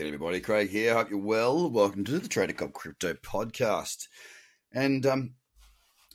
Everybody. Craig here. Hope you're well. Welcome to the Trader Cobb Crypto Podcast. And, um,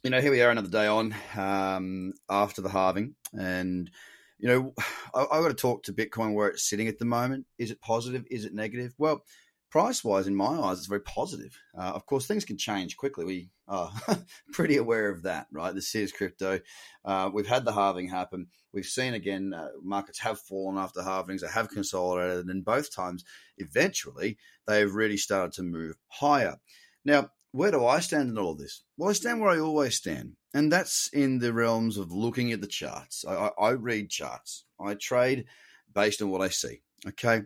you know, here we are another day on um, after the halving. And, you know, I, I've got to talk to Bitcoin where it's sitting at the moment. Is it positive? Is it negative? Well, price wise, in my eyes, it's very positive. Uh, of course, things can change quickly. We are pretty aware of that, right? This is crypto. Uh, we've had the halving happen. We've seen again, uh, markets have fallen after halvings, they have consolidated, and in both times, eventually, they've really started to move higher. Now, where do I stand in all of this? Well, I stand where I always stand, and that's in the realms of looking at the charts. I, I, I read charts, I trade based on what I see. Okay.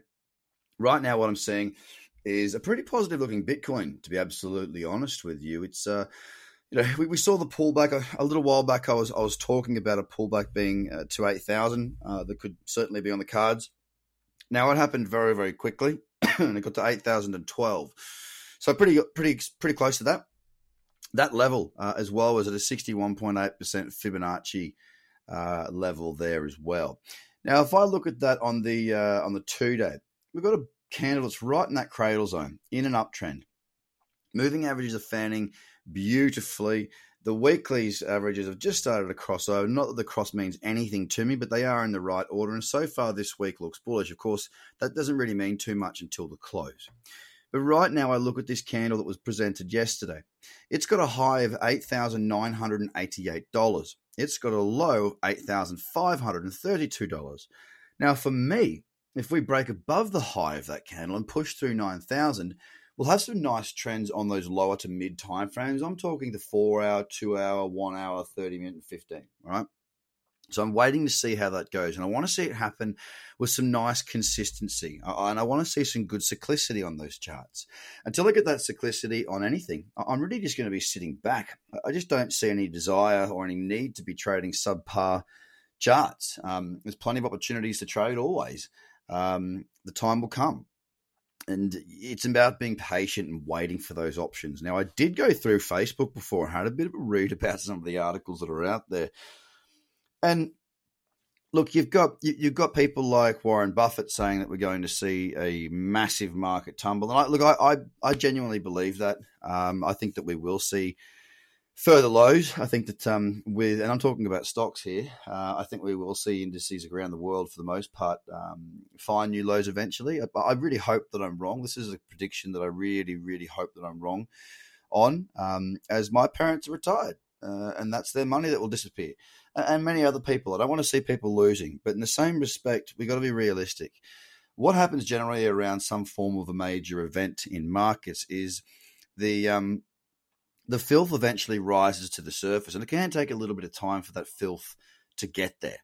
Right now, what I'm seeing is a pretty positive looking Bitcoin, to be absolutely honest with you. It's, uh, you know, we, we saw the pullback a, a, little while back. I was I was talking about a pullback being uh, to eight thousand. Uh, that could certainly be on the cards. Now it happened very very quickly, and it got to eight thousand and twelve. So pretty pretty pretty close to that. That level uh, as well was at a sixty one point eight percent Fibonacci uh, level there as well. Now if I look at that on the uh, on the two day, we've got a candle that's right in that cradle zone in an uptrend. Moving averages are fanning beautifully. The weeklies averages have just started to cross over. Not that the cross means anything to me, but they are in the right order. And so far this week looks bullish. Of course, that doesn't really mean too much until the close. But right now, I look at this candle that was presented yesterday. It's got a high of $8,988. It's got a low of $8,532. Now, for me, if we break above the high of that candle and push through 9,000, we'll have some nice trends on those lower to mid time frames. I'm talking the four hour, two hour, one hour, 30 minute, and 15. All right. So I'm waiting to see how that goes. And I want to see it happen with some nice consistency. And I want to see some good cyclicity on those charts. Until I get that cyclicity on anything, I'm really just going to be sitting back. I just don't see any desire or any need to be trading subpar charts. Um, there's plenty of opportunities to trade always um, the time will come. And it's about being patient and waiting for those options. Now, I did go through Facebook before and had a bit of a read about some of the articles that are out there. And look, you've got you've got people like Warren Buffett saying that we're going to see a massive market tumble, and I, look, I, I, I genuinely believe that. Um, I think that we will see further lows. I think that um, with, and I'm talking about stocks here, uh, I think we will see indices around the world for the most part um, find new lows eventually. I, I, really hope that I'm wrong. This is a prediction that I really, really hope that I'm wrong on, um, as my parents are retired. Uh, and that's their money that will disappear. And many other people. I don't want to see people losing, but in the same respect, we've got to be realistic. What happens generally around some form of a major event in markets is the um, the filth eventually rises to the surface, and it can take a little bit of time for that filth to get there.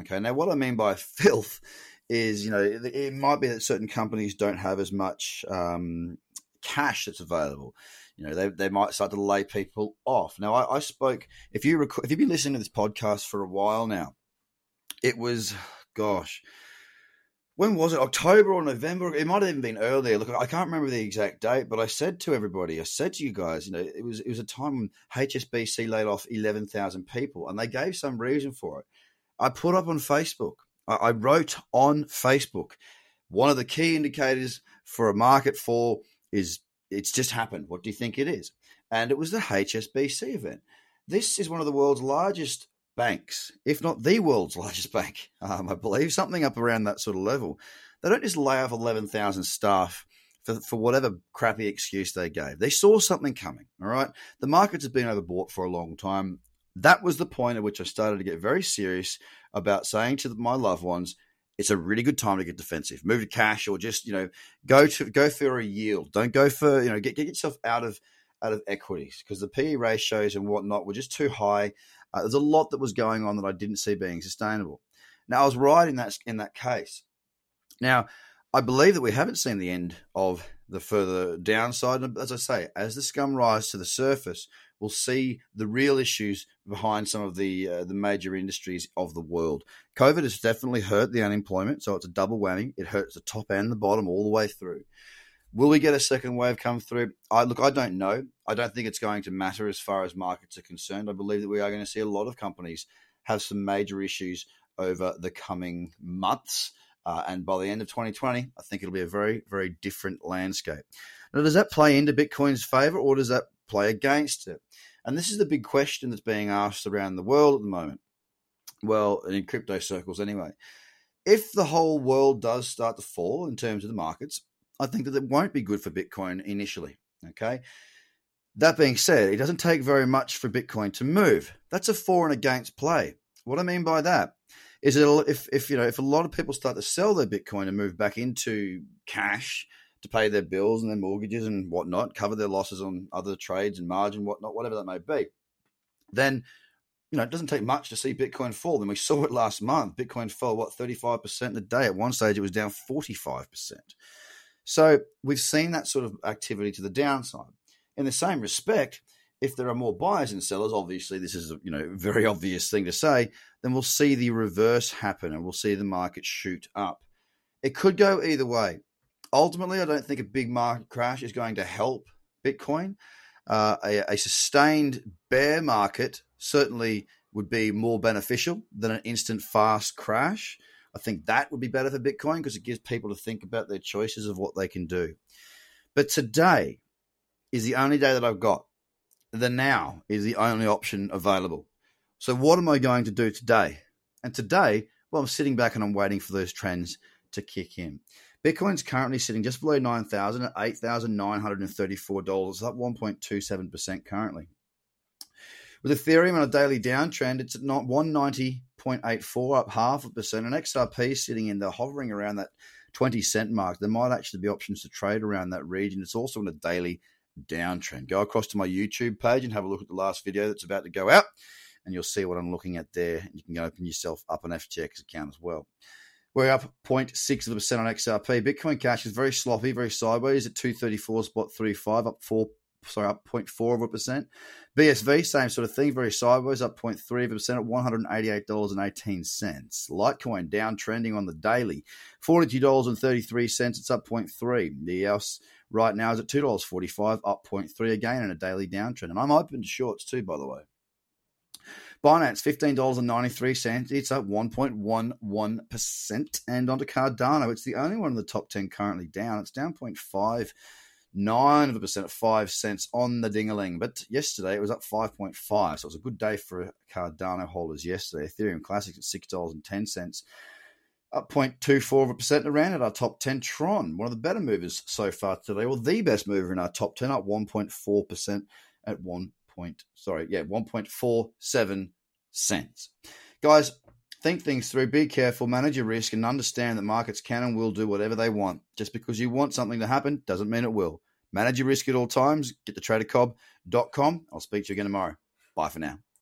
Okay, now what I mean by filth is, you know, it, might be that certain companies don't have as much um, cash that's available. You know, they, they might start to lay people off. Now, I, I spoke if you rec- if you've been listening to this podcast for a while now, it was, gosh, when was it? October or November? It might have even been earlier. Look, I can't remember the exact date, but I said to everybody, I said to you guys, you know, it was it was a time when HSBC laid off eleven thousand people, and they gave some reason for it. I put up on Facebook. I, I wrote on Facebook. One of the key indicators for a market fall is it's just happened. What do you think it is? And it was the HSBC event. This is one of the world's largest banks, if not the world's largest bank, um, I believe, something up around that sort of level. They don't just lay off 11,000 staff for, for whatever crappy excuse they gave. They saw something coming, all right? The markets have been overbought for a long time. That was the point at which I started to get very serious about saying to my loved ones, it's a really good time to get defensive. Move to cash or just, you know, go to go for a yield. Don't go for, you know, get, get yourself out of out of equities because the PE ratios and whatnot were just too high. Uh, there's a lot that was going on that I didn't see being sustainable. Now I was right in that in that case. Now I believe that we haven't seen the end of the further downside. As I say, as the scum rises to the surface, we'll see the real issues behind some of the uh, the major industries of the world. COVID has definitely hurt the unemployment, so it's a double whammy. It hurts the top and the bottom all the way through. Will we get a second wave come through? I look, I don't know. I don't think it's going to matter as far as markets are concerned. I believe that we are going to see a lot of companies have some major issues over the coming months. Uh, and by the end of 2020, I think it'll be a very, very different landscape. Now, does that play into Bitcoin's favor or does that play against it? And this is the big question that's being asked around the world at the moment. Well, in crypto circles anyway. If the whole world does start to fall in terms of the markets, I think that it won't be good for Bitcoin initially. Okay. That being said, it doesn't take very much for Bitcoin to move. That's a for and against play. What I mean by that is that if, if you know if a lot of people start to sell their Bitcoin and move back into cash to pay their bills and their mortgages and whatnot, cover their losses on other trades and margin, whatnot, whatever that may be, then you know it doesn't take much to see Bitcoin fall. Then we saw it last month. Bitcoin fell what thirty five percent in a day. At one stage, it was down forty five percent. So we've seen that sort of activity to the downside. In the same respect, if there are more buyers and sellers, obviously this is a you know very obvious thing to say, then we'll see the reverse happen and we'll see the market shoot up. It could go either way. Ultimately, I don't think a big market crash is going to help Bitcoin. Uh, a, a sustained bear market certainly would be more beneficial than an instant fast crash. I think that would be better for Bitcoin because it gives people to think about their choices of what they can do. But today is the only day that I've got. The now is the only option available. So, what am I going to do today? And today, well, I'm sitting back and I'm waiting for those trends to kick in. Bitcoin's currently sitting just below 9,000 at $8,934, up 1.27% currently. With Ethereum on a daily downtrend, it's at 190.84, up half a percent, and XRP sitting in there hovering around that 20 cent mark. There might actually be options to trade around that region. It's also on a daily downtrend. Go across to my YouTube page and have a look at the last video that's about to go out, and you'll see what I'm looking at there. You can open yourself up an FTX account as well. We're up 0.6 of a percent on XRP. Bitcoin Cash is very sloppy, very sideways at 234 spot 35, up 4 sorry, up 0.4 of a percent. BSV, same sort of thing, very sideways, up 0.3 of a percent at $188.18. Litecoin downtrending on the daily, $42.33. It's up 0.3. The EOS right now is at $2.45, up 0.3 again in a daily downtrend. And I'm open to shorts too, by the way. Binance, $15.93. It's up 1.11%. And onto Cardano, it's the only one in the top 10 currently down. It's down 0.5 nine of a percent at five cents on the dingaling. But yesterday it was up 5.5. So it was a good day for Cardano holders yesterday. Ethereum Classics at $6.10, up 0.24 of a percent around at our top 10. Tron, one of the better movers so far today. Well, the best mover in our top 10, up 1.4% at 1. Point, sorry, yeah, 1.47 cents. Guys, think things through, be careful, manage your risk, and understand that markets can and will do whatever they want. Just because you want something to happen doesn't mean it will. Manage your risk at all times. Get to tradercobb.com. I'll speak to you again tomorrow. Bye for now.